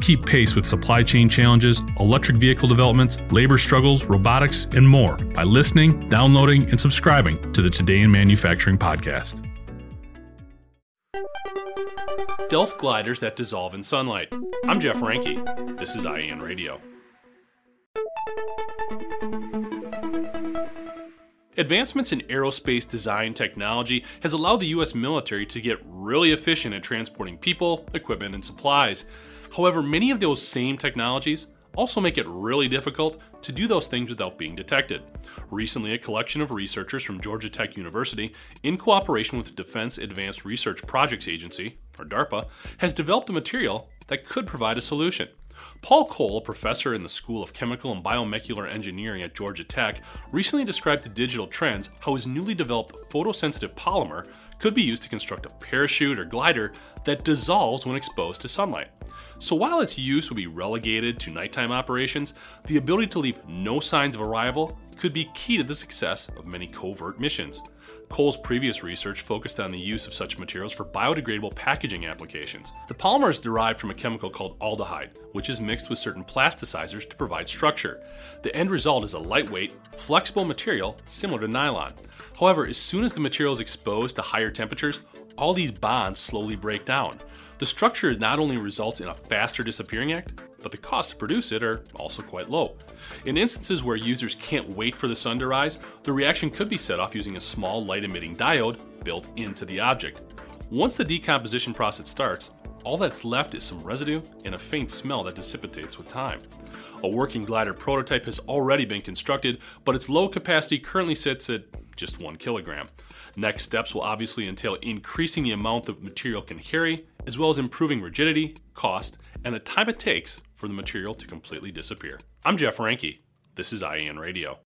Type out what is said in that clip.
Keep pace with supply chain challenges, electric vehicle developments, labor struggles, robotics, and more by listening, downloading, and subscribing to the Today in Manufacturing podcast. Delft gliders that dissolve in sunlight. I'm Jeff Reinke. This is IEN Radio. Advancements in aerospace design technology has allowed the US military to get really efficient at transporting people, equipment, and supplies. However, many of those same technologies also make it really difficult to do those things without being detected. Recently, a collection of researchers from Georgia Tech University, in cooperation with the Defense Advanced Research Projects Agency, or DARPA, has developed a material that could provide a solution. Paul Kohl, a professor in the School of Chemical and Biomolecular Engineering at Georgia Tech, recently described to Digital Trends how his newly developed photosensitive polymer could be used to construct a parachute or glider that dissolves when exposed to sunlight. So while its use would be relegated to nighttime operations, the ability to leave no signs of arrival could be key to the success of many covert missions. Kohl's previous research focused on the use of such materials for biodegradable packaging applications. The polymer is derived from a chemical called aldehyde, which is mixed with certain plasticizers to provide structure. The end result is a lightweight, flexible material similar to nylon. However, as soon as the material is exposed to higher temperatures, all these bonds slowly break down. The structure not only results in a faster disappearing act, but the costs to produce it are also quite low. In instances where users can't wait for the sun to rise, the reaction could be set off using a small light emitting diode built into the object. Once the decomposition process starts, all that's left is some residue and a faint smell that dissipates with time. A working glider prototype has already been constructed, but its low capacity currently sits at just one kilogram. Next steps will obviously entail increasing the amount the material can carry, as well as improving rigidity, cost, and the time it takes for the material to completely disappear. I'm Jeff Reinke. This is IEN Radio.